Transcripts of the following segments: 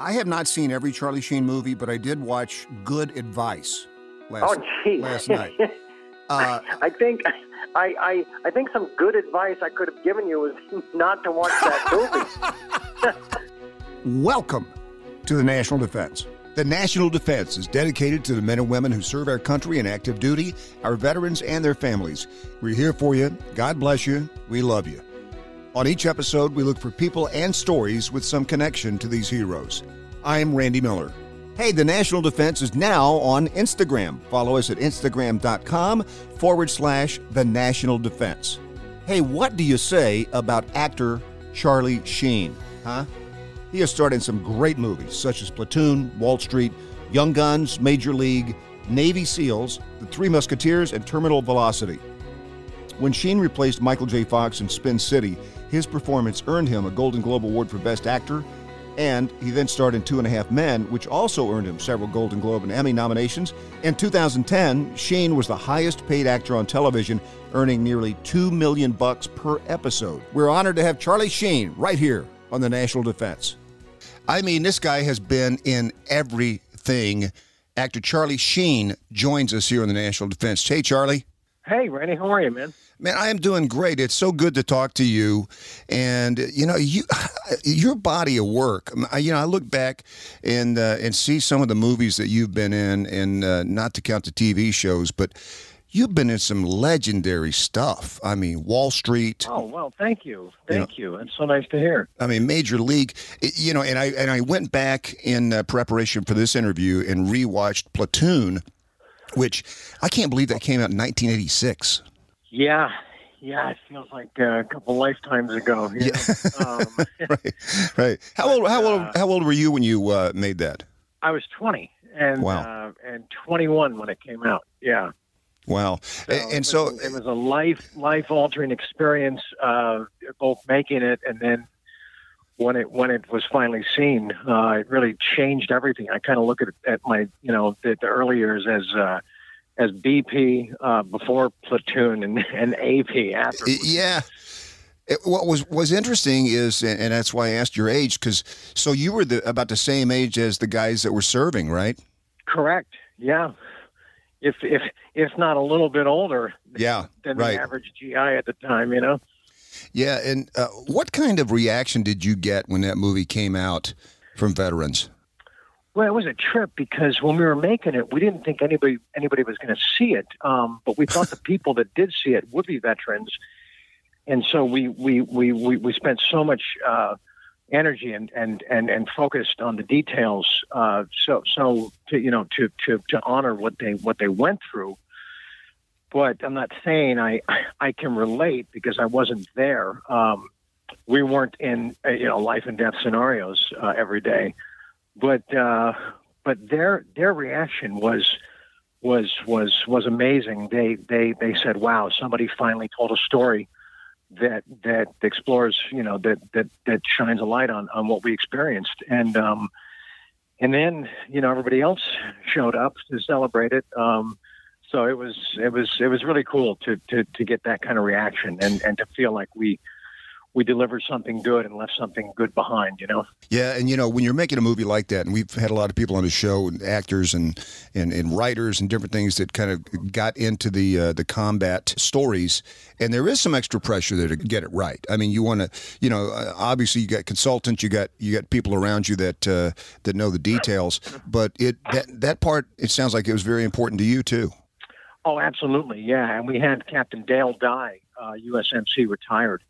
I have not seen every Charlie Sheen movie, but I did watch Good Advice last, oh, last night. Uh, I think I, I I think some good advice I could have given you was not to watch that movie. Welcome to the National Defense. The National Defense is dedicated to the men and women who serve our country in active duty, our veterans, and their families. We're here for you. God bless you. We love you. On each episode, we look for people and stories with some connection to these heroes. I'm Randy Miller. Hey, the National Defense is now on Instagram. Follow us at instagram.com forward slash the National Defense. Hey, what do you say about actor Charlie Sheen? Huh? He has starred in some great movies such as Platoon, Wall Street, Young Guns, Major League, Navy SEALs, The Three Musketeers, and Terminal Velocity. When Sheen replaced Michael J. Fox in Spin City, his performance earned him a Golden Globe Award for Best Actor, and he then starred in Two and a Half Men, which also earned him several Golden Globe and Emmy nominations. In 2010, Sheen was the highest paid actor on television, earning nearly 2 million bucks per episode. We're honored to have Charlie Sheen right here on the National Defense. I mean, this guy has been in everything. Actor Charlie Sheen joins us here on the National Defense. Hey, Charlie. Hey, Randy, how are you, man? Man, I am doing great. It's so good to talk to you. And you know, you your body of work. You know, I look back and uh, and see some of the movies that you've been in, and uh, not to count the TV shows, but you've been in some legendary stuff. I mean, Wall Street. Oh well, thank you, thank you. Know, you. It's so nice to hear. I mean, Major League. You know, and I and I went back in uh, preparation for this interview and rewatched Platoon which I can't believe that came out in 1986. Yeah, yeah, it feels like uh, a couple lifetimes ago. Yeah, um, right, right. How old? How old? Uh, how old were you when you uh, made that? I was 20, and wow. Uh, and 21 when it came out. Yeah. Wow. So and, so was, it was a life life altering experience, uh, both making it and then when it when it was finally seen, uh, it really changed everything. I kind of look at at my you know the, the early years as uh, as BP uh, before platoon and, and AP after. Yeah. It, what was was interesting is, and that's why I asked your age, because so you were the, about the same age as the guys that were serving, right? Correct. Yeah. If if if not a little bit older. Yeah. Than right. the average GI at the time, you know. Yeah, and uh, what kind of reaction did you get when that movie came out from veterans? Well, it was a trip because when we were making it, we didn't think anybody anybody was going to see it, um, but we thought the people that did see it would be veterans, and so we we we we, we spent so much uh, energy and, and and and focused on the details, uh, so so to you know to to to honor what they what they went through but I'm not saying I I can relate because I wasn't there. Um, we weren't in uh, you know life and death scenarios uh, every day, but uh, but their their reaction was was was was amazing. They they they said, "Wow, somebody finally told a story that that explores you know that that that shines a light on on what we experienced." And um, and then you know everybody else showed up to celebrate it. Um, so it was it was it was really cool to to to get that kind of reaction and and to feel like we we delivered something good and left something good behind, you know? Yeah, and you know, when you're making a movie like that, and we've had a lot of people on the show, and actors and and, and writers and different things that kind of got into the uh, the combat stories, and there is some extra pressure there to get it right. I mean, you want to, you know, uh, obviously you got consultants, you got you got people around you that uh, that know the details, but it that that part it sounds like it was very important to you too. Oh, absolutely, yeah. And we had Captain Dale Dye, uh, USMC retired,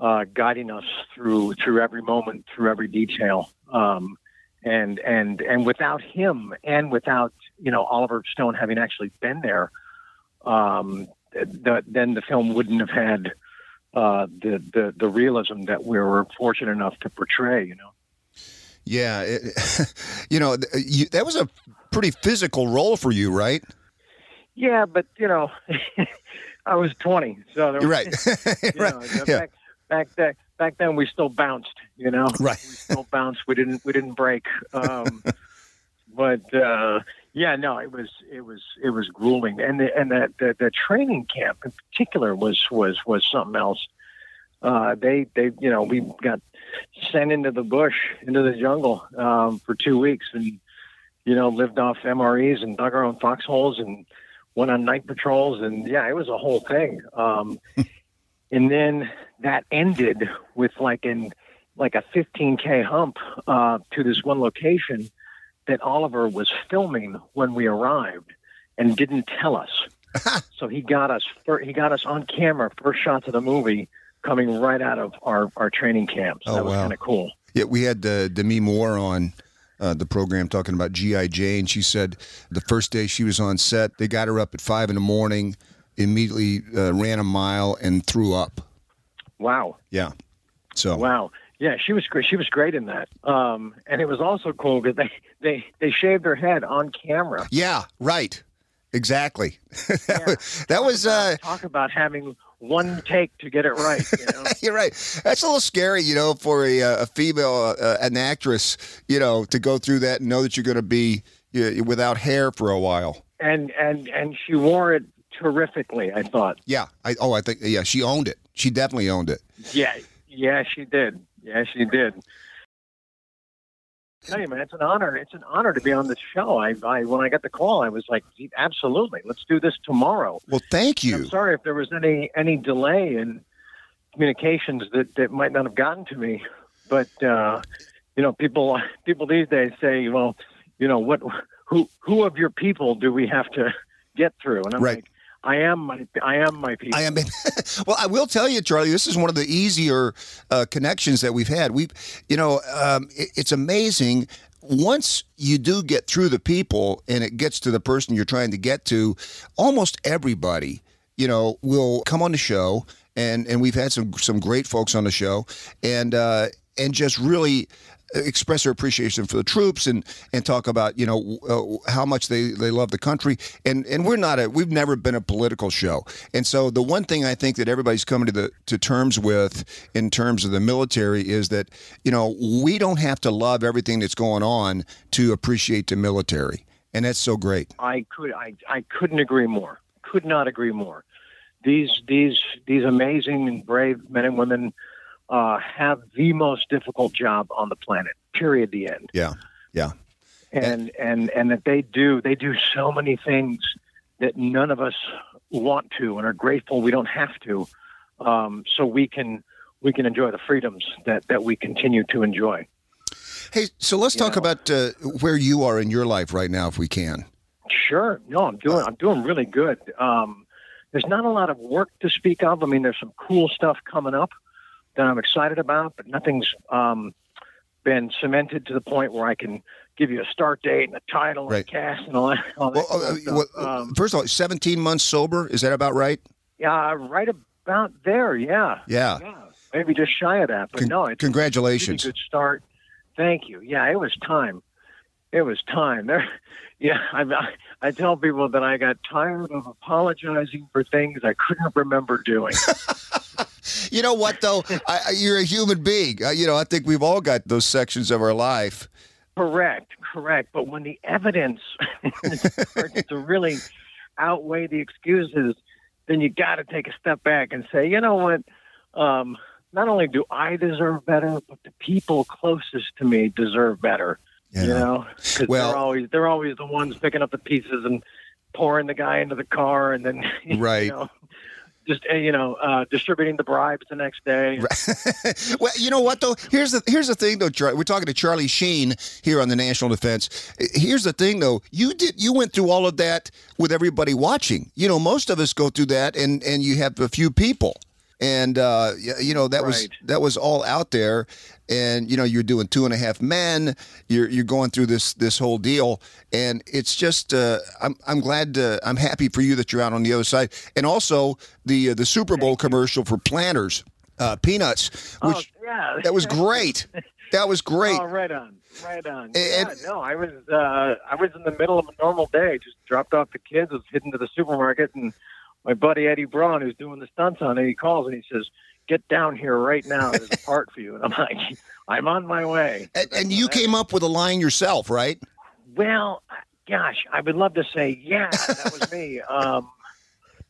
uh, guiding us through through every moment, through every detail. Um, and and and without him, and without you know Oliver Stone having actually been there, um, the, then the film wouldn't have had uh, the, the the realism that we were fortunate enough to portray. You know. Yeah, it, you know, you, that was a pretty physical role for you, right? Yeah, but you know, I was 20, so there, right, right. Know, yeah. back, back then, back then we still bounced. You know, right. We still bounced. We didn't. We didn't break. Um, but uh, yeah, no, it was it was it was grueling, and the, and that the, the training camp in particular was was was something else. Uh, they they you know we got sent into the bush into the jungle um, for two weeks and you know lived off MREs and dug our own foxholes and went on night patrols and yeah it was a whole thing. Um, and then that ended with like in like a 15k hump uh, to this one location that Oliver was filming when we arrived and didn't tell us. so he got us he got us on camera first shots of the movie coming right out of our, our training camps. Oh, that was wow. kind of cool. Yeah, we had uh, Demi Moore on uh, the program talking about GI Jane. She said the first day she was on set, they got her up at five in the morning, immediately uh, ran a mile and threw up. Wow. Yeah. So Wow. Yeah, she was great. She was great in that. Um, and it was also cool because they, they, they shaved her head on camera. yeah, right, exactly. that Yeah. was, that was uh, Talk about having one take to get it right. You know? You're right. That's a little scary, you know, for a, uh, a female, uh, an actress, you know, to go through that and know that you're going to be uh, without hair for a while. and and and she wore it terrifically. I thought. Yeah. I, oh, I think, yeah, she owned it. She definitely owned it. Yeah, yeah, she did. Yeah, she did. Tell you, man, it's an honor. It's an honor to be on this show. I, I when I got the call, I was like, absolutely, let's do this tomorrow. Well, thank you. I'm sorry if there was any any delay in communications that that might not have gotten to me, but uh, you know, people people these days say, well, you know, what who who of your people do we have to get through? And I'm Right. like, I am my I am my people. I am. well, I will tell you, Charlie. This is one of the easier uh, connections that we've had. We, you know, um, it, it's amazing. Once you do get through the people, and it gets to the person you're trying to get to, almost everybody, you know, will come on the show, and and we've had some some great folks on the show, and uh, and just really express their appreciation for the troops and and talk about you know uh, how much they they love the country and and we're not a we've never been a political show and so the one thing I think that everybody's coming to the to terms with in terms of the military is that you know we don't have to love everything that's going on to appreciate the military and that's so great I could I, I couldn't agree more. Could not agree more. These these these amazing and brave men and women uh, have the most difficult job on the planet. Period. The end. yeah yeah And and and that they do they do so many things that none of us want to and are grateful we don't have to. Um, so we can we can enjoy the freedoms that that we continue to enjoy. hey so let's You talk know. about uh, where you are in your life right now if we can Sure. No, I'm doing I'm doing really good. Um, there's not a lot of work to speak of. I mean, there's some cool stuff coming up that I'm excited about, but nothing's um, been cemented to the point where I can give you a start date and a title Right. and a cast and all that. All that well, uh, stuff. well, um, first of all 17 months sober is that about right yeah, right about there. Yeah. yeah Yeah. Maybe just shy of that, but Con- no, it's a congratulations really good start. Thank you. Yeah, it was time. It was time. There, yeah. I, I I tell people that I got tired of apologizing for things I couldn't remember doing. You know what, though? I, you're a human being. Uh, you know, I think we've all got those sections of our life. correct, correct. But when the evidence starts to really outweigh the excuses, then you got to take a step back and say, you know what? Um, not only do I deserve better, but the people closest to me deserve better. Yeah. You know, because Well- they're always they're always the ones picking up the pieces and pouring the guy into the car, and then Right. know, just uh, you know, uh, distributing the bribes the next day. well, you know what though? Here's the here's the thing though. We're talking to Charlie Sheen here on the National Defense. Here's the thing though. You did you went through all of that with everybody watching. You know, most of us go through that, and and you have a few people, and uh, you know that was that was all out there. And you know you're doing two and a half men. You're you're going through this this whole deal, and it's just uh, I'm I'm glad to, I'm happy for you that you're out on the other side, and also the uh, the Super Bowl commercial for Planters uh, peanuts, which oh yeah, that was great. That was great. Oh, right on, right on. And- yeah, no, I was uh, I was in the middle of a normal day. Just dropped off the kids, was heading to the supermarket, and my buddy Eddie Braun, who's doing the stunts on it, he calls and he says, "Get down here right now. There's a part for you." And I'm like, "I'm on my way." And, and you came up with a line yourself, right? Well, gosh, I would love to say, yeah, that was me. Um,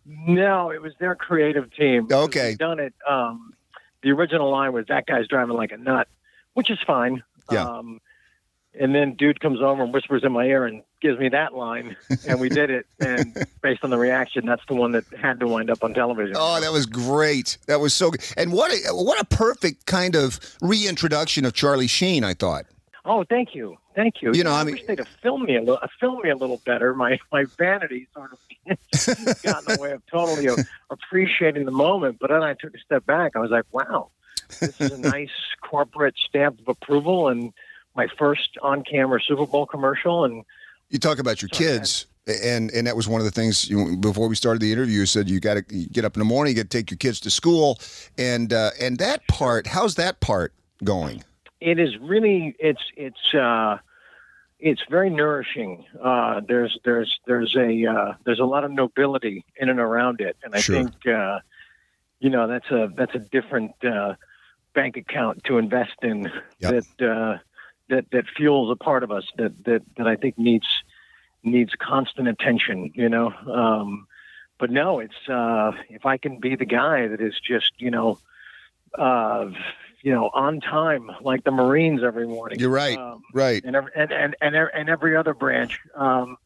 no, it was their creative team. Okay. Done it. Um, the original line was that guy's driving like a nut, which is fine. Yeah. Um, and then dude comes over and whispers in my ear and gives me that line, and we did it. And based on the reaction, that's the one that had to wind up on television. Oh, that was great. That was so good. And what a, what a perfect kind of reintroduction of Charlie Sheen, I thought. Oh, thank you, thank you. You know, I I mean- wish they'd have filmed me a little, filmed me a little better. My my vanity sort of got in the way of totally appreciating the moment. But then I took a step back. I was like, wow, this is a nice corporate stamp of approval and my first on-camera Super Bowl commercial. And You talk about your kids, and and that was one of the things you, before we started the interview. You said you got to get up in the morning, you got to take your kids to school, and uh, and that part. How's that part going? it is really it's it's uh it's very nourishing uh there's there's there's a uh there's a lot of nobility in and around it and i Sure. think uh you know that's a that's a different uh bank account to invest in Yep. that uh that that fuels a part of us that that that i think needs needs constant attention you know? Um but no it's uh if i can be the guy that is just you know uh you know on time like the marines every morning You're right, um, right. and every, and, and and and every other branch um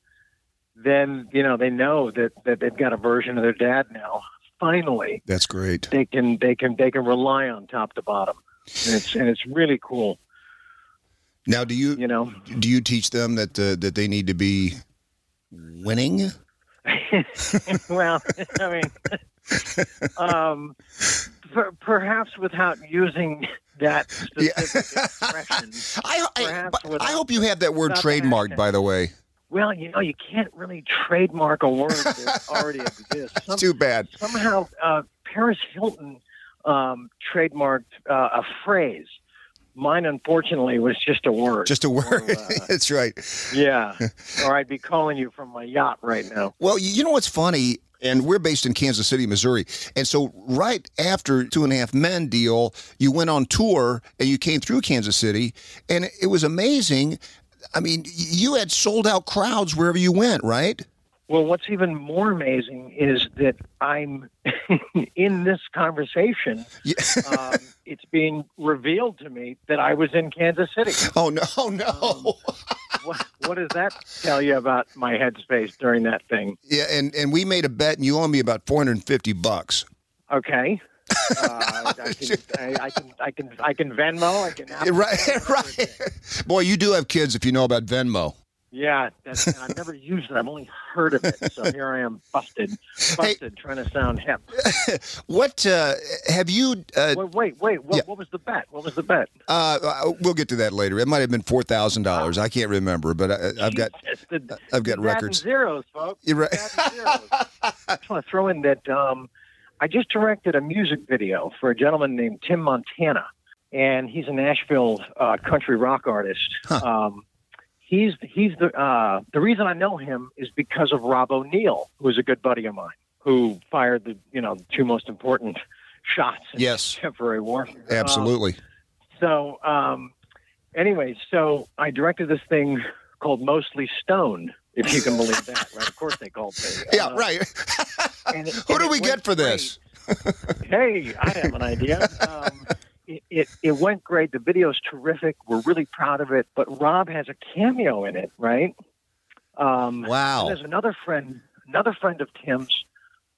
then you know they know that that they've got a version of their dad now. Finally That's great. they can they can they can rely on top to bottom. And it's and it's really cool Now, do you you know do you teach them that uh, that they need to be winning? well, I mean, um, per, perhaps without using that Yeah. specific expression. I I, but I hope you have that word trademarked. By the way, Well, you know, you can't really trademark a word that already exists. Some, too bad. somehow, uh, Paris Hilton um, trademarked uh, a phrase. Mine, unfortunately, was just a word. Just a word. Or, uh, That's right. yeah, or I'd be calling you from my yacht right now. Well, you you know what's funny? And we're based in Kansas City, Missouri. And so, right after Two and a Half Men deal, you went on tour and you came through Kansas City, and it was amazing. I mean, you had sold out crowds wherever you went, right? Well, what's even more amazing is that I'm in this conversation. Yeah. Um, it's being revealed to me that I was in Kansas City. Oh no, oh, no! What, what does that tell you about my headspace during that thing? yeah, and and we made a bet, and you owe me about four hundred and fifty bucks. Okay. Uh, I, can, I, I can, I can, I can Venmo. I can. Right, Pay, whatever it right. Boy, you do have kids if you know about Venmo. Yeah, I've never used it. I've only heard of it. So here I am, busted, busted, trying to sound hip. What uh, have you? Uh, Wait, wait, wait. What, Yeah. what was the bet? What was the bet? uh, uh, we'll get to that later. It might have been four thousand dollars. I can't remember, but I, I've got the- I've got records. zeros, folks. You're right. Zeros. I just want to throw in that um, I just directed a music video for a gentleman named Tim Montana, and he's a Nashville uh, country rock artist. Huh. Um, he's he's the uh, the reason I know him is because of Rob O'Neill, who is a good buddy of mine, who fired the you know two most important shots in Yes. contemporary warfare. Um, Absolutely. so, um, anyway, so I directed this thing called Mostly Stoned, if you can believe that. Right? Of course they called me. yeah, Uh, right. it- Who do we get for this? Hey, I have an idea. Um, it, it it went great. The video's terrific. We're really proud of it. But Rob has a cameo in it, right? Um, Wow. there's another friend, another friend of Tim's,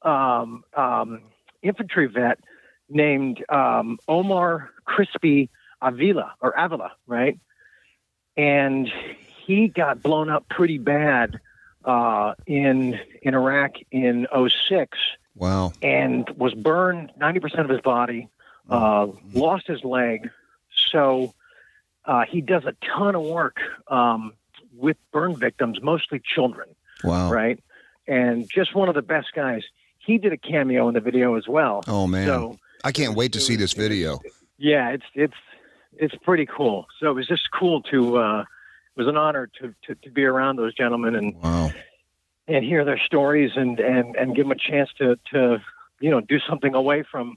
um, um, infantry vet named um, Omar Crispy Avila or Avila, right? And he got blown up pretty bad uh, in in Iraq in 06 Wow. and was burned 90% of his body, uh, lost his leg. So uh, he does a ton of work um, with burn victims, mostly children, Wow. right? And just one of the best guys. He did a cameo in the video as well. Oh man. So I can't wait to see this video. yeah, it's it's it's pretty cool. So it was just cool to. Uh, it was an honor to, to, to be around those gentlemen and Wow. and hear their stories and, and, and give them a chance to, to you know do something away from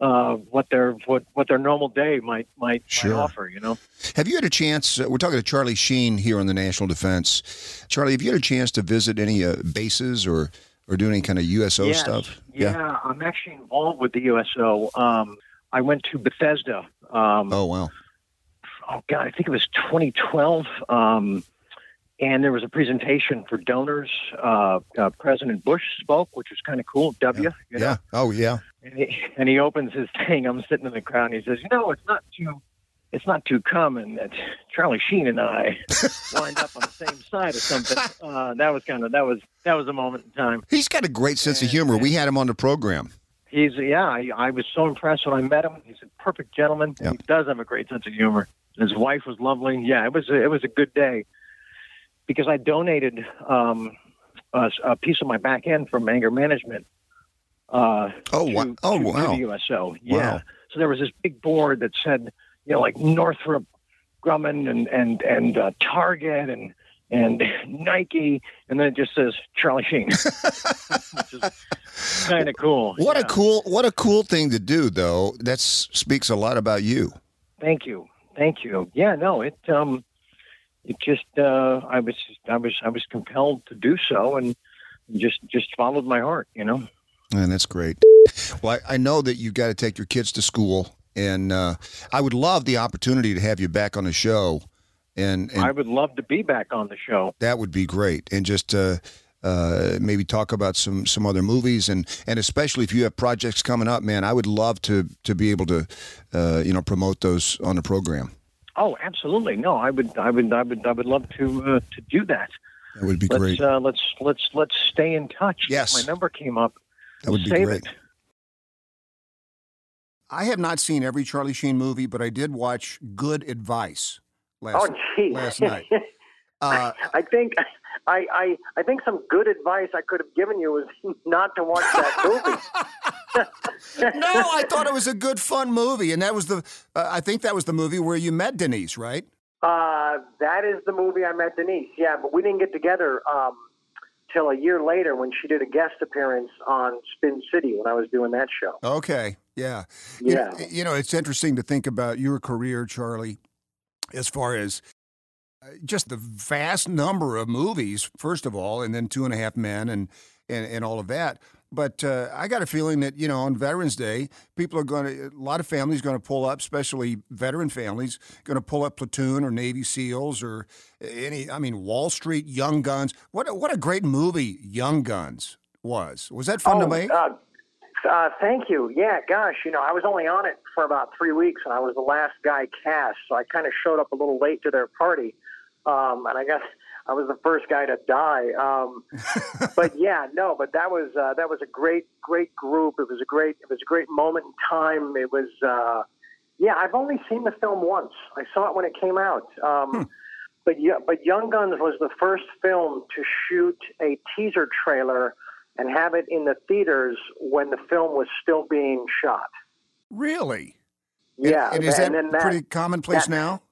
uh, what their what, what their normal day might might, Sure. might offer. You know, Have you had a chance? Uh, we're talking to Charlie Sheen here on the National Defense. Charlie, have you had a chance to visit any uh, bases or or do any kind of USO Yes. stuff? Yeah, I'm actually involved with the USO. Um, I went to Bethesda. Um, Oh wow. oh God, I think it was 2012. Um, and there was a presentation for donors. Uh, uh, President Bush spoke, which was kind of cool. W. You know? Yeah. Oh yeah. And he, and he opens his thing. I'm sitting in the crowd, and he says, "You know, it's not too, it's not too common that Charlie Sheen and I wind up on the same side of something." Uh, that was kind of that was that was a moment in time. He's got a great sense of humor. We had him on the program. He's yeah, I, I was so impressed when I met him. He's a perfect gentleman. Yep. He does have a great sense of humor. His wife was lovely. Yeah, it was a, it was a good day because I donated um, a, a piece of my back end from anger management. Uh, Oh to, wow. Oh to, to wow. the USO. Yeah. Wow. So there was this big board that said, you know, like Northrop Grumman and and and uh, Target and and Nike, and then it just says Charlie Sheen, kind of cool. What Yeah. a cool what a cool thing to do though. That speaks a lot about you. Thank you, thank you. Yeah, no, it um, it just uh, I was I was I was compelled to do so, and just just followed my heart. You know. And that's great. Well, I, I know that you've got to take your kids to school, and uh, I would love the opportunity to have you back on the show, and, and I would love to be back on the show. that would be great. And just uh, uh, maybe talk about some some other movies, and and especially if you have projects coming up, man, I would love to to be able to uh, you know promote those on the program. Oh, absolutely. No, I would, I would, I would, I would love to uh, to do that. That would be Let's great. uh, let's let's let's stay in touch. Yes. my number came up. That would be great. it. I have not seen every Charlie Sheen movie, but I did watch Good Advice last Oh, last night. Uh, I think I, I I think some good advice I could have given you was not to watch that movie. no, I thought it was a good, fun movie, and that was the. Uh, I think that was the movie where you met Denise, right? Uh, that is the movie I met Denise. Yeah, but we didn't get together um, till a year later when she did a guest appearance on Spin City when I was doing that show. Okay, yeah, You Yeah. know- You know, it's interesting to think about your career, Charlie, as far as just the vast number of movies, first of all, and then Two and a Half Men, and and, and all of that. But uh, I got a feeling that you know on Veterans Day, people are going to a lot of families going to pull up, especially veteran families, going to pull up Platoon or Navy SEALs or any. I mean, Wall Street, Young Guns. What a, what a great movie Young Guns was. Was that fun to Oh, make? Uh, uh, thank you. Yeah, gosh, you know, I was only on it for about three weeks, and I was the last guy cast, so I kind of showed up a little late to their party, um, and I guess I was the first guy to die. Um, but yeah, no, but that was uh, that was a great, great group. It was a great, it was a great moment in time. It was, uh, yeah, I've only seen the film once. I saw it when it came out. Um, But yeah, but Young Guns was the first film to shoot a teaser trailer and have it in the theaters when the film was still being shot. really? Yeah, And, and is that, that pretty commonplace that- now?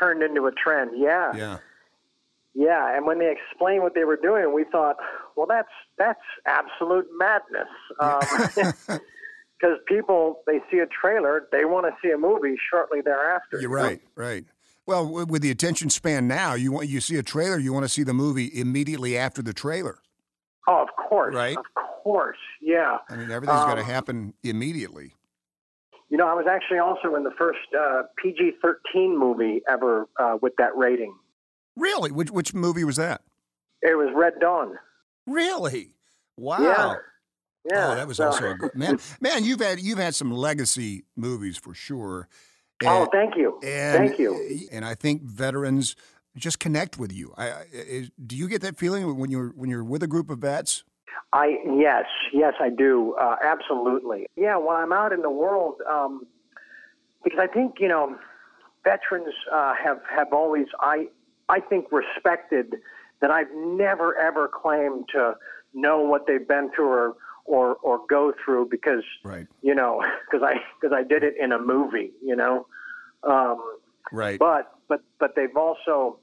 Turned into a trend. Yeah, Yeah. yeah. And when they explained what they were doing, we thought, well, that's that's absolute madness. Because people, they see a trailer, they want to see a movie shortly thereafter. You're you know? right, right. Well, with the attention span now, you want you see a trailer, you want to see the movie immediately after the trailer. Oh, of course, Right. Of course, yeah. I mean, everything's got to Um, happen immediately. You know, I was actually also in the first uh, PG 13 movie ever uh, with that rating. Really? Which which movie was that? It was Red Dawn. Really? Wow. Yeah. Yeah. Oh, that was so- also a good man. Man, you've had you've had some legacy movies for sure. Oh, thank you. and, thank you. And I think veterans just connect with you. I, I do you get that feeling when you're when you're with a group of vets? I yes, yes, I do. Uh, absolutely. Yeah. When I'm out in the world, um, because I think you know, veterans uh, have have always I I think respected that I've never ever claimed to know what they've been through or or or go through because Right. you know because I because I did it in a movie. You know. Um, Right. but but but they've also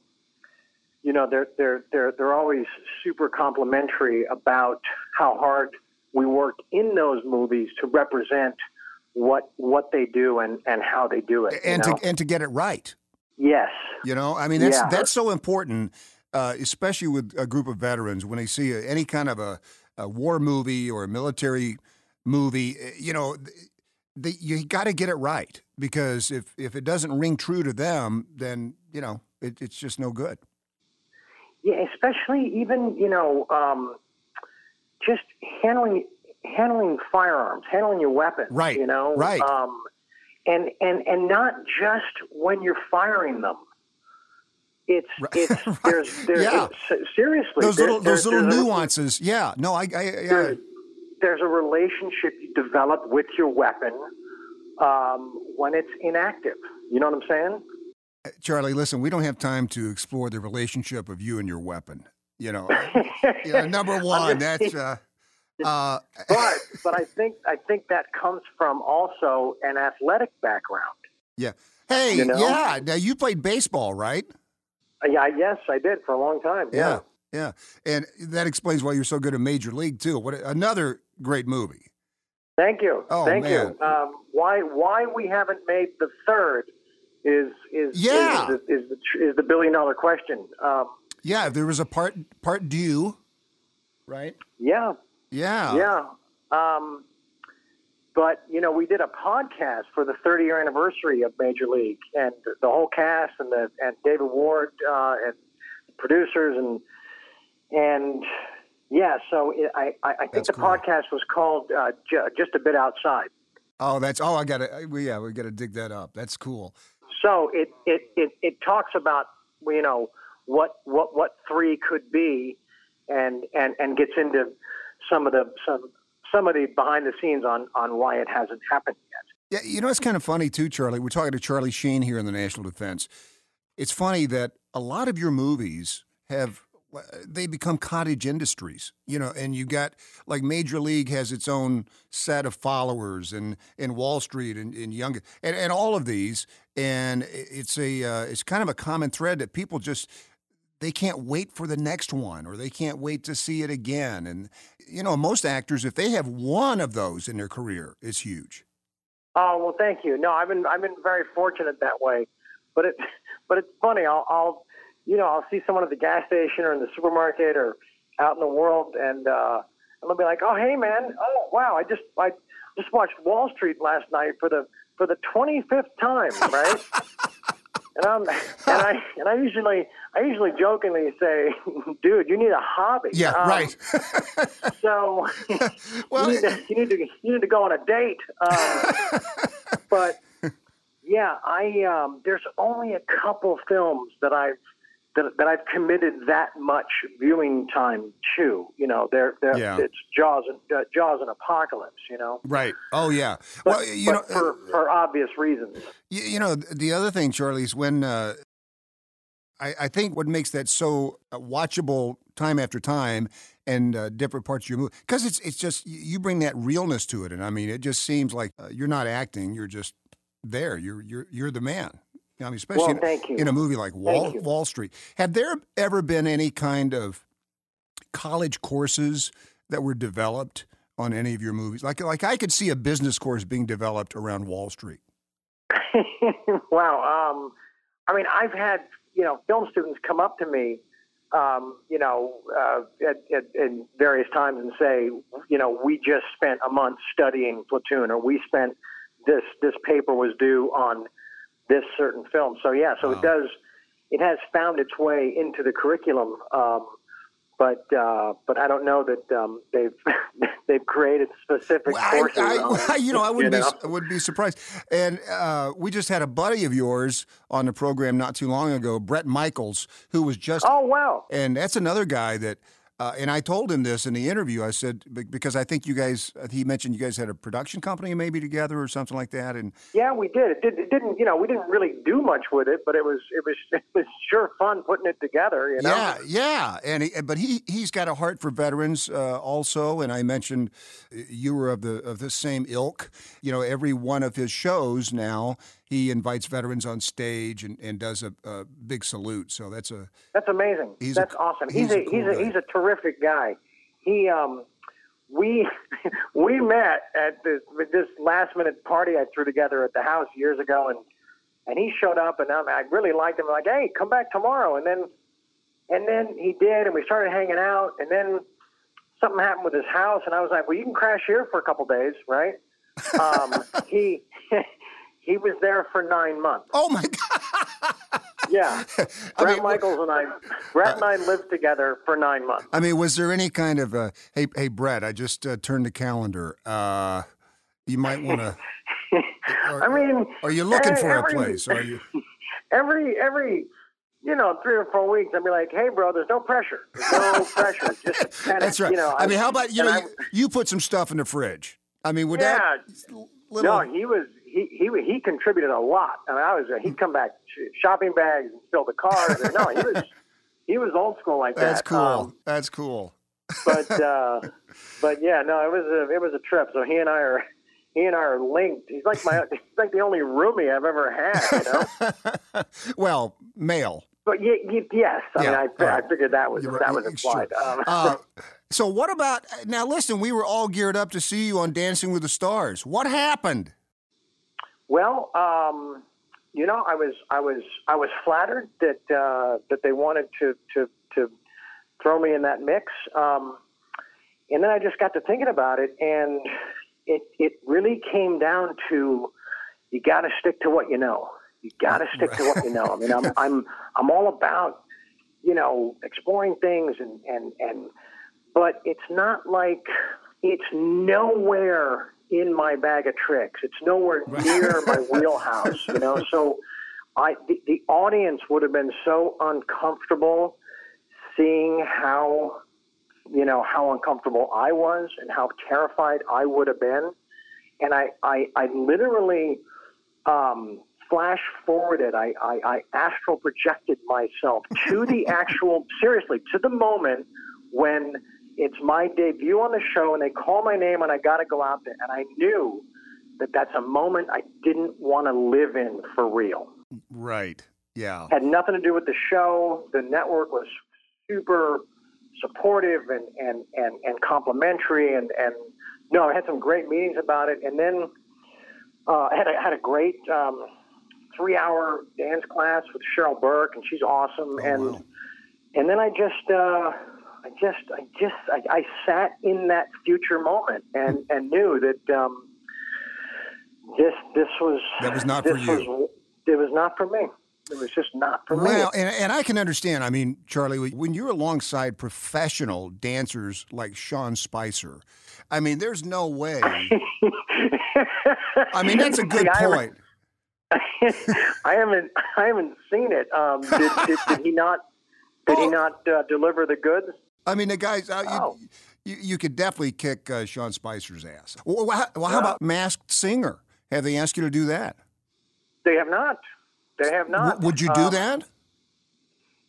you know they're they're they're they're always super complimentary about how hard we work in those movies to represent what what they do and and how they do it and know? to and to get it right. yes You know, I mean that's Yeah. that's so important, uh, especially with a group of veterans when they see a, any kind of a, a war movie or a military movie. eh, You know, th- the, you got to get it right because if if it doesn't ring true to them, then you know it, it's just no good. Yeah, especially even you know um, just handling handling firearms, handling your weapons. Right. You know. Right. Um, and and and not just when you're firing them. It's it's Right. there's there's Yeah. it's- seriously Those little those little there's a- nuances. Yeah. No, I, I yeah. there's, there's a relationship you develop with your weapon um, when it's inactive. You know what I'm saying? Charlie, listen, we don't have time to explore the relationship of you and your weapon. You know, you know, number one, that's uh, uh, but but I think I think that comes from also an athletic background. yeah. Hey, You know? yeah. Now you played baseball, right? Uh, Yeah, yes, I did for a long time. Yeah. yeah, yeah. And that explains why you're so good at Major League too. What another great movie. Thank you. Oh, Thank man. you. Um, why why we haven't made the third is is Yeah. is, the, is the is the billion dollar question. Um, Yeah, there was a part part due, right? yeah, Yeah, yeah. Um, but you know, we did a podcast for the 30 year anniversary of Major League, and the whole cast and the and David Ward uh, and producers and and yeah. So it, I I think That's the cool. podcast was called uh, Ju- just a bit outside. Oh, that's oh, I got to. Yeah, we got to dig that up. That's cool. So it, it, it, it talks about you know what what what three could be, and and and gets into some of the some some of the behind the scenes on on why it hasn't happened yet. Yeah, you know it's kind of funny too, Charlie. We're talking to Charlie Sheen here in the National Defense. It's funny that a lot of your movies have uh, they become cottage industries, you know, and you got like Major League has its own set of followers, and and Wall Street and, and Young and, and all of these, and it's a uh, it's kind of a common thread that people just they can't wait for the next one or they can't wait to see it again, and you know most actors if they have one of those in their career, it's huge. Oh well, thank you. No, I've been I've been very fortunate that way, but it but it's funny. I'll, I'll you know I'll see someone at the gas station or in the supermarket or out in the world, and uh, and they'll be like, "Oh, hey man, oh wow, I just I just watched Wall Street last night for the for the 25th time, right?" and I'm and I and I usually I usually jokingly say, "Dude, you need a hobby." Yeah, Um, right. So well, you, need to, you need to you need to go on a date. Um, but yeah, I um, there's only a couple films that I've that, that I've committed that much viewing time to. You know, they're, they're Yeah. it's Jaws and uh, Jaws and Apocalypse. You know, right. Oh yeah. but, well, you know, for for obvious reasons. You, you know, the other thing, Charlie, is when uh, I, I think what makes that so uh, watchable time after time and uh, different parts of your movie, because it's it's just you- you bring that realness to it, and I mean, it just seems like uh, you're not acting; you're just there. You're you're you're the man. I mean, especially Well, in, in a movie like Wall. Wall Street. Have there ever been any kind of college courses that were developed on any of your movies? Like like I could see a business course being developed around Wall Street. wow. Um, I mean, I've had you know film students come up to me, um, you know, uh, at, at, at various times and say, you know, we just spent a month studying Platoon, or we spent this this paper was due on this certain film. So yeah, so Wow. it does. It has found its way into the curriculum. Um, but uh, but I don't know that um, they've they've created specific Well, courses. I, I, you know, I wouldn't you be know? I wouldn't be surprised. And uh, we just had a buddy of yours on the program not too long ago, Bret Michaels, who was just Oh wow! and that's another guy that. Uh, and I told him this in the interview. I said because I think you guys. He mentioned you guys had a production company maybe together or something like that. And Yeah, we did. It, did, it didn't, you know, we didn't really do much with it, but it was, it was, it was sure fun putting it together. You know. Yeah, yeah, and he, but he he's got a heart for veterans uh, also. And I mentioned uh, you were of the of the same ilk. You know, every one of his shows now he invites veterans on stage and, and does a, a big salute. So that's a That's amazing. He's a- That's awesome. he's He's, a a, cool he's guy. a he's a terrific guy. He um we we met at this this last minute party I threw together at the house years ago, and and he showed up, and um, I really liked him. Like, hey, come back tomorrow, and then and then he did, and we started hanging out, and then something happened with his house, and I was like, well, you can crash here for a couple days, right? Um, he he was there for nine months. Oh my God! Yeah, I Bret mean, Michaels and I, Bret and I lived together for nine months. I mean, was there any kind of uh, hey, hey, Bret? I just uh, turned the calendar. Uh, you might want to. I mean, Are you looking eh, for a every- place? Are you? every every you know three or four weeks i'd be like hey bro there's no pressure there's no pressure just kind of That's right. you know I mean, how about you know I- you, you put some stuff in the fridge? I mean, would yeah that little? no he was he, he he contributed a lot I mean, I was he'd come back shopping bags and fill the cars and no he was he was old school like that. that's that cool. Um, that's cool. but uh but yeah no it was a it was a trip so he and I are he and I are linked he's like my he's like the only roomie I've ever had you know well, male. but ye, ye, yes I Yeah, mean I, right. I figured that was You're that right. was implied um, Uh, so what about now? Listen, we were all geared up to see you on Dancing with the Stars. What happened? Well, um, you know, I was I was I was flattered that uh, that they wanted to to to throw me in that mix, um, and then I just got to thinking about it, and it it really came down to you got to stick to what you know. You got to stick to what you know. I mean, I'm I'm I'm all about you know exploring things and and and but it's not like it's nowhere in my bag of tricks. It's nowhere near my wheelhouse, you know. So I the, the audience would have been so uncomfortable seeing how you know how uncomfortable I was and how terrified I would have been. And I I, I literally um, flash forwarded. I, I, I astral projected myself to the actual seriously to the moment when it's my debut on the show and they call my name and I got to go out there. And I knew that that's a moment I didn't want to live in for real. Right. Yeah. Had nothing to do with the show. The network was super supportive and, and, and, and complimentary. And, and no, I had some great meetings about it. And then uh, I had a, had a great um, three hour dance class with Cheryl Burke, and she's awesome. and wow. and then I just, uh, I just, I just, I, I sat in that future moment and and knew that um, this this was That was not for you. Was, it was not for me. It was just not for Well, me. and, and I can understand. I mean, Charlie, when you're alongside professional dancers like Sean Spicer, I mean, there's no way. I mean, that's a good See, I haven't- point. I haven't, I haven't seen it. Um, did, did, did he not? Did he not uh, deliver the goods? I mean, the guys, uh, Oh. you, you, you could definitely kick uh, Sean Spicer's ass. Well, how, well, how about Masked Singer? Have they asked you to do that? They have not. They have not. W- would you do Um, that?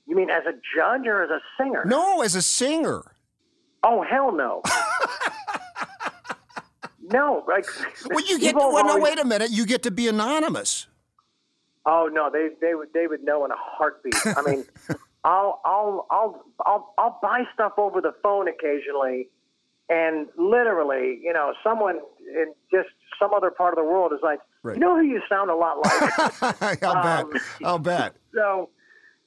You mean as a judge or as a singer? No, as a singer. Oh hell no. no, like Well, you get. have Well, no, always- wait a minute. You get to be anonymous. Oh no, they they would they would know in a heartbeat. I mean, I'll I'll I'll I'll I'll buy stuff over the phone occasionally, and literally, you know, someone in just some other part of the world is like, Right. you know who you sound a lot like. I'll Um, bet. I'll bet. so,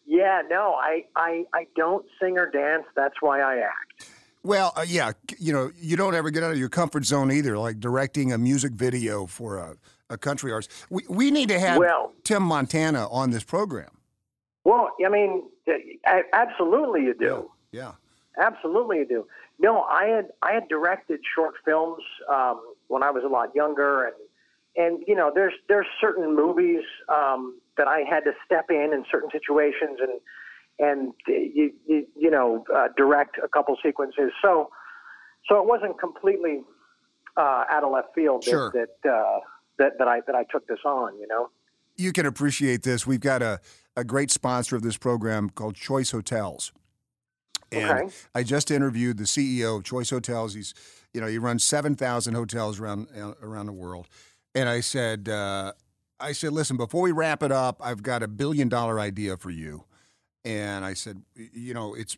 yeah, no, I I I don't sing or dance. That's why I act. Well, uh, yeah, you know, you don't ever get out of your comfort zone either, like directing a music video for a, a country artist. We, we need to have Well- Tim Montana on this program. Well, I mean, absolutely you do. Yeah. Absolutely, you do. No, I had I had directed short films um, when I was a lot younger, and and you know, there's there's certain movies um, that I had to step in in certain situations, and and you you, you know uh, direct a couple sequences. So so it wasn't completely uh, out of left field that Sure. that, uh, that that I that I took this on. You know. You can appreciate this. We've got a, a great sponsor of this program called Choice Hotels. And Okay. I just interviewed the CEO of Choice Hotels. He's, you know, he runs 7,000 hotels around uh, around the world. And I said, uh, I said, listen, before we wrap it up, I've got a billion dollar idea for you. And I said, you know, it's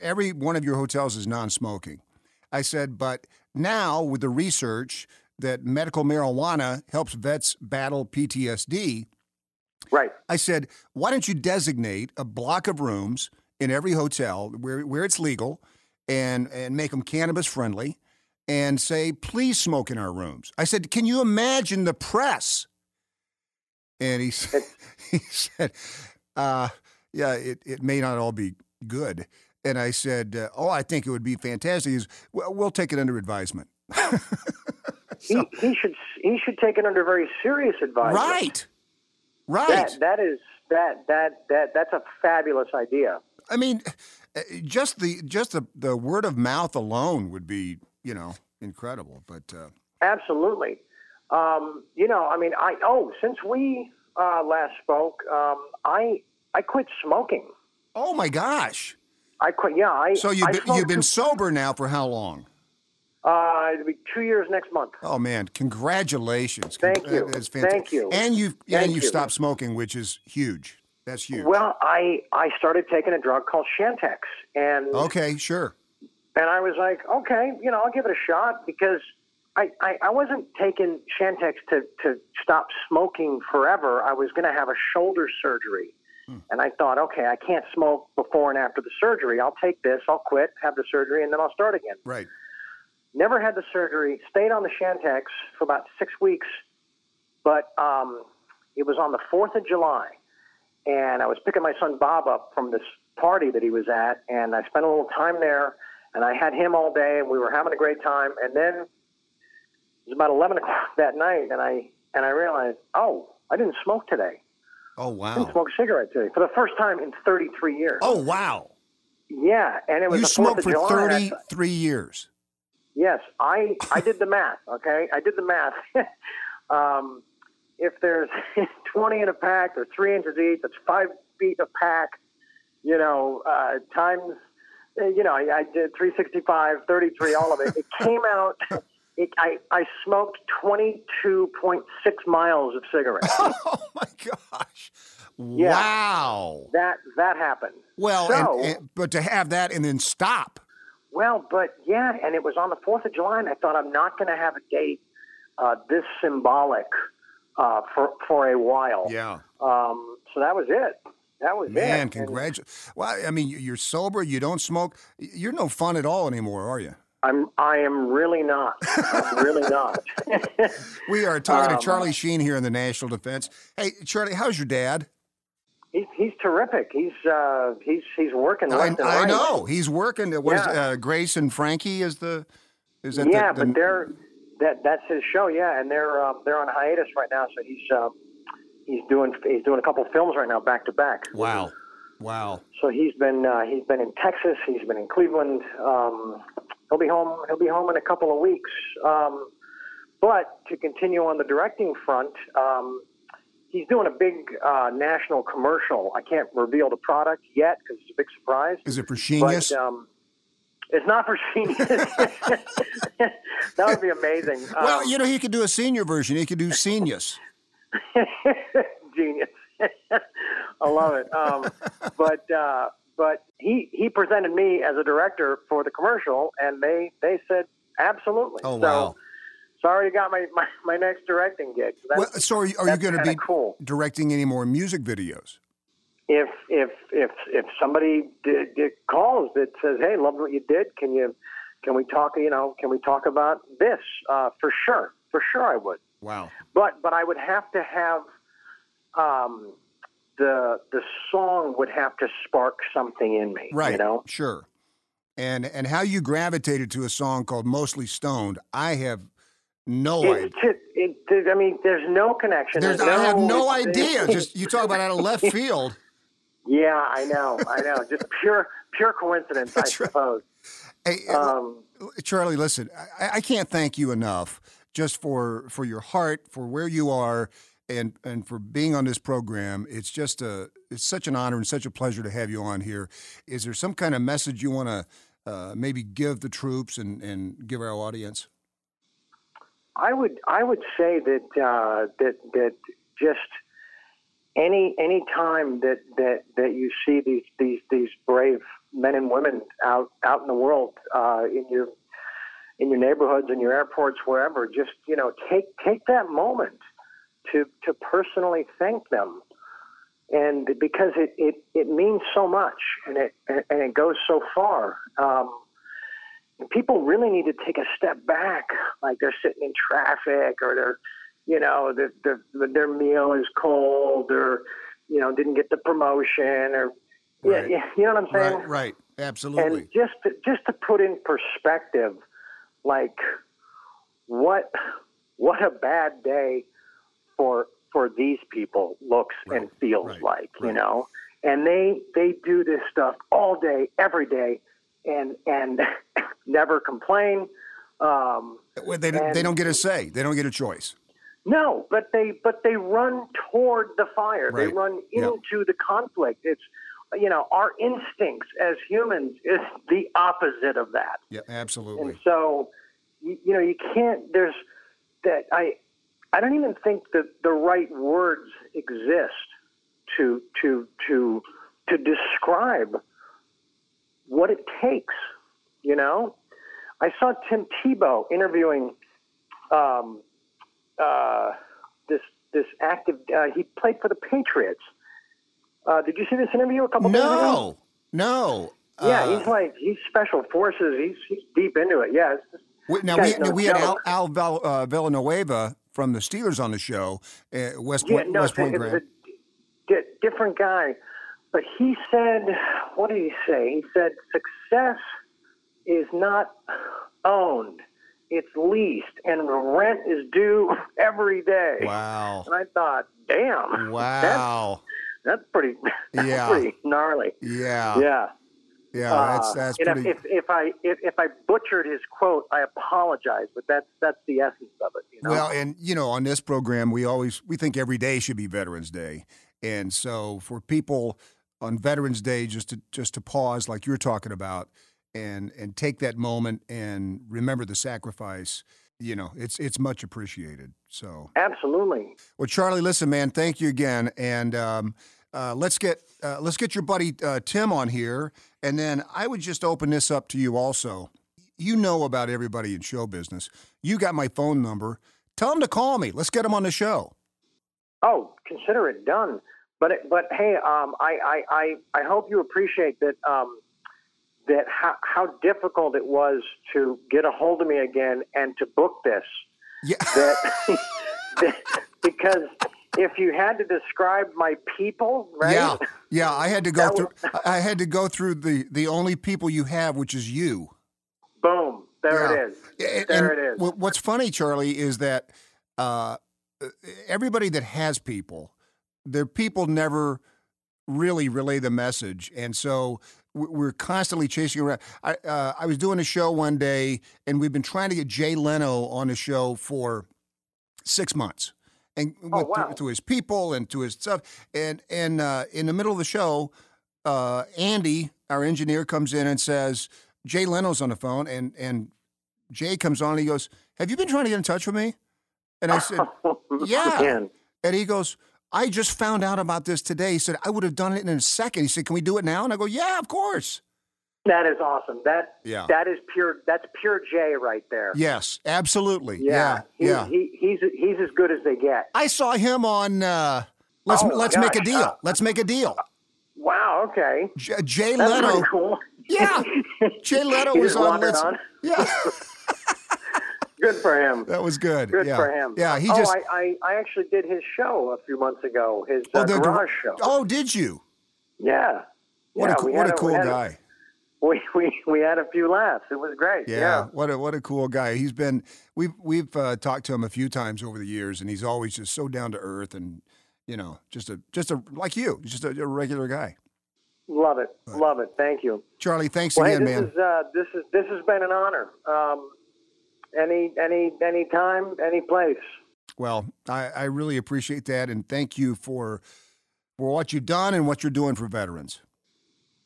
every one of your hotels is non-smoking. I said, but now with the research that medical marijuana helps vets battle PTSD, Right. I said, why don't you designate a block of rooms in every hotel where, where it's legal and, and make them cannabis friendly and say, please smoke in our rooms. I said, can you imagine the press? And he said, he said, uh, yeah, it, it may not all be good. And I said, uh, oh, I think it would be fantastic. He's, well, we'll take it under advisement. so, he, he should he should take it under very serious advisement. Right. Right. That, that is that that that that's a fabulous idea. I mean, uh, just the just the, the word of mouth alone would be you know incredible. But uh... absolutely, um, you know, I mean, I oh, since we uh, last spoke, um, I I quit smoking. Oh my gosh! I quit. Yeah, I. So you've I been, you've been sober now for how long? Uh, it'll be two years next month. Oh man, congratulations! Thank you. That's fantastic. Thank you. And you've Thank and you've you. stopped smoking, which is huge. That's huge. Well, I I started taking a drug called Chantix, and okay, sure. And I was like, okay, you know, I'll give it a shot because I I, I wasn't taking Chantix to to stop smoking forever. I was going to have a shoulder surgery. Hmm. And I thought, okay, I can't smoke before and after the surgery. I'll take this, I'll quit, have the surgery, and then I'll start again. Right. Never had the surgery. Stayed on the Chantix for about six weeks, but um, it was on the Fourth of July, and I was picking my son Bob up from this party that he was at, and I spent a little time there, and I had him all day, and we were having a great time. And then it was about eleven o'clock that night, and I and I realized, oh, I didn't smoke today. Oh wow! I didn't smoke a cigarette today for the first time in 33 years. Oh wow. yeah, and it was You the 4th smoked of for July. thirty three years. Yes, I I did the math. Okay, I did the math. um, if there's 20 in a pack, or three inches each. That's five feet a pack. You know, uh, times. uh, You know, I, I did 365, 33, all of it. It came out. It, I I smoked 22.6 miles of cigarettes. Oh my gosh. Yeah. Wow. that that happened. Well, So- and, and, but to have that and then stop. Well, but yeah, and it was on the Fourth of July, and I thought I'm not going to have a date uh, this symbolic uh, for for a while. Yeah. Um, so that was it. That was it. Man, congratulations. Well, I mean, you're sober, you don't smoke. You're no fun at all anymore, are you? I'm I am really not. I'm really not. We are talking Um, to Charlie Sheen here in the National Defense. Hey, Charlie, how's your dad? He's he's terrific. He's uh, he's he's working I, left and I right. know he's working. What is Yeah. uh, Grace and Frankie? Is the is that Yeah, the, the, but they're that that's his show. Yeah, and they're um, they're on hiatus right now. So he's um, he's doing he's doing a couple films right now back to back. wow, wow. So he's been uh, he's been in Texas. He's been in Cleveland. Um, he'll be home. He'll be home in a couple of weeks. Um, but to continue on the directing front, um, he's doing a big uh, national commercial. I can't reveal the product yet because it's a big surprise. Is it for Genius? But um, it's not for seniors. that would be amazing. well, Um, you know, he could do a senior version. He could do Genius. genius. I love it. Um, but uh, but he he presented me as a director for the commercial, and they they said absolutely. Oh, wow. So I already got my, my, my next directing gig. So Well, so are you, are you going to be cool. directing any more music videos? if if if if somebody did, did calls that says, "Hey, loved what you did. Can you can we talk? You know, can we talk about this?" Uh, for sure, for sure, I would. Wow. but but I would have to have um, the the song would have to spark something in me. Right. You know. Sure. And and how you gravitated to a song called Mostly Stoned, I have no idea. It, it, I mean, there's no connection. There's, There's I have no idea. Just you talk about out of left field. yeah, I know, I know. Just pure pure coincidence, I That's right. suppose. Hey, Um, Charlie, listen, I, I can't thank you enough just for for your heart, for where you are, and and for being on this program. It's just a it's such an honor and such a pleasure to have you on here. Is there some kind of message you want to uh, maybe give the troops and and give our audience? I would I would say that uh, that that just any any time that, that, that you see these, these these brave men and women out out in the world uh, in your in your neighborhoods in your airports wherever just you know take take that moment to to personally thank them. And because it, it, it means so much and it and it goes so far um, people really need to take a step back, like they're sitting in traffic or they're, you know, their meal is cold or, you know, didn't get the promotion or, Right. yeah, you know what I'm saying? Right, right. Absolutely. And just to, just to put in perspective, like what what a bad day for for these people looks and feels right, like, you know. And they they do this stuff all day, every day, and and never complain. Um, they, they don't get a say. They don't get a choice. no, but they but they run toward the fire. They Right. run Yep. into the conflict. It's you know our instincts as humans is the opposite of that. Yeah, absolutely. And so, you, you know, you can't. There's that. I I don't even think that the right words exist to to to to describe what it takes. You know, I saw Tim Tebow interviewing um, uh, this this active. Uh, he played for the Patriots. Uh, did you see this interview a couple days ago? No, no. Yeah, Uh, he's like he's special forces. He's he's deep into it. Yeah. Just, we, now we, no we had Al. Al Val, uh, Villanueva from the Steelers on the show, uh, West yeah, Point, no, West Point a di- different guy. But he said, what did he say? He said success is not owned; it's leased, and the rent is due every day. Wow. And I thought, damn, Wow. that's, that's pretty, that's Yeah. pretty gnarly. Yeah. Yeah. Yeah. That's Uh, that's you know, pretty. if, if I if, if I butchered his quote, I apologize, but that's that's the essence of it. You know? Well, and you know, on this program, we always we think every day should be Veterans Day, and so for people on Veterans Day, just to just to pause, like you're talking about, and and take that moment and remember the sacrifice. You know, it's it's much appreciated. So, Absolutely. well, Charlie, listen, man, thank you again, and um, uh, let's get uh, let's get your buddy uh, Tim on here, and then I would just open this up to you also. You know about everybody in show business. You got my phone number. Tell him to call me. Let's get him on the show. Oh, consider it done. But it, but hey, um, I, I, I, I hope you appreciate that um, that how, how difficult it was to get a hold of me again and to book this. Yeah. That, that because if you had to describe my people, right? Yeah, yeah. I had to go through. I had to go through the the only people you have, which is you. Boom. There Yeah. it is. There and it is. What's funny, Charlie, is that uh, everybody that has people, their people never really relay the message, and so we- we're constantly chasing around. I uh, I was doing a show one day, and we've been trying to get Jay Leno on the show for six months, and with, Oh, wow. to, to his people and to his stuff, and and uh, in the middle of the show, uh, Andy, our engineer, comes in and says Jay Leno's on the phone, and and Jay comes on and he goes, "Have you been trying to get in touch with me?" And I said, Yeah. And he goes, "I just found out about this today." He said, "I would have done it in a second. He said, "Can we do it now?" And I go, "Yeah, of course." That is awesome. That Yeah. that is pure. That's pure Jay right there. Yes, absolutely. Yeah, Yeah, He, yeah. He, he's he's as good as they get. I saw him on. Uh, let's Oh, let's make a deal. Uh, let's make a deal. Wow. Okay. J- Jay That's Leno. cool. Yeah, Jay Leno was on. Let's, on? Yeah, Good for him. that was good. Good yeah. for him. Yeah, he oh, just. I, I, I actually did his show a few months ago. His oh, uh, the garage show. Oh, did you? Yeah. What yeah, a cool, what had a cool guy. we, we we had a few laughs. It was great. Yeah, Yeah. what a what a cool guy. He's been we've we've uh, talked to him a few times over the years, and he's always just so down to earth, and you know, just a just a like you, just a, a regular guy. Love it. Love it. Thank you. Charlie, thanks Well, hey, again, this man. is uh, this is this has been an honor. Um, any any any time, any place. Well, I, I really appreciate that, and thank you for for what you've done and what you're doing for veterans.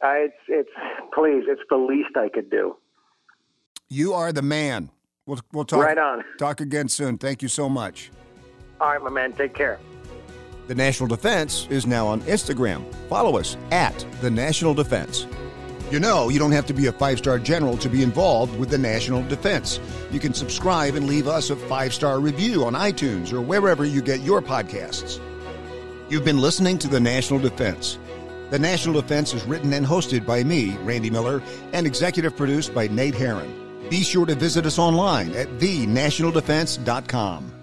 Uh, it's it's please, it's the least I could do. You are the man. We'll we'll talk Right on. talk again soon. Thank you so much. All right, my man. Take care. The National Defense is now on Instagram. Follow us at The National Defense. You know, you don't have to be a five star general to be involved with the National Defense. You can subscribe and leave us a five star review on iTunes or wherever you get your podcasts. You've been listening to The National Defense. The National Defense is written and hosted by me, Randy Miller, and executive produced by Nate Herron. Be sure to visit us online at thenationaldefense.com.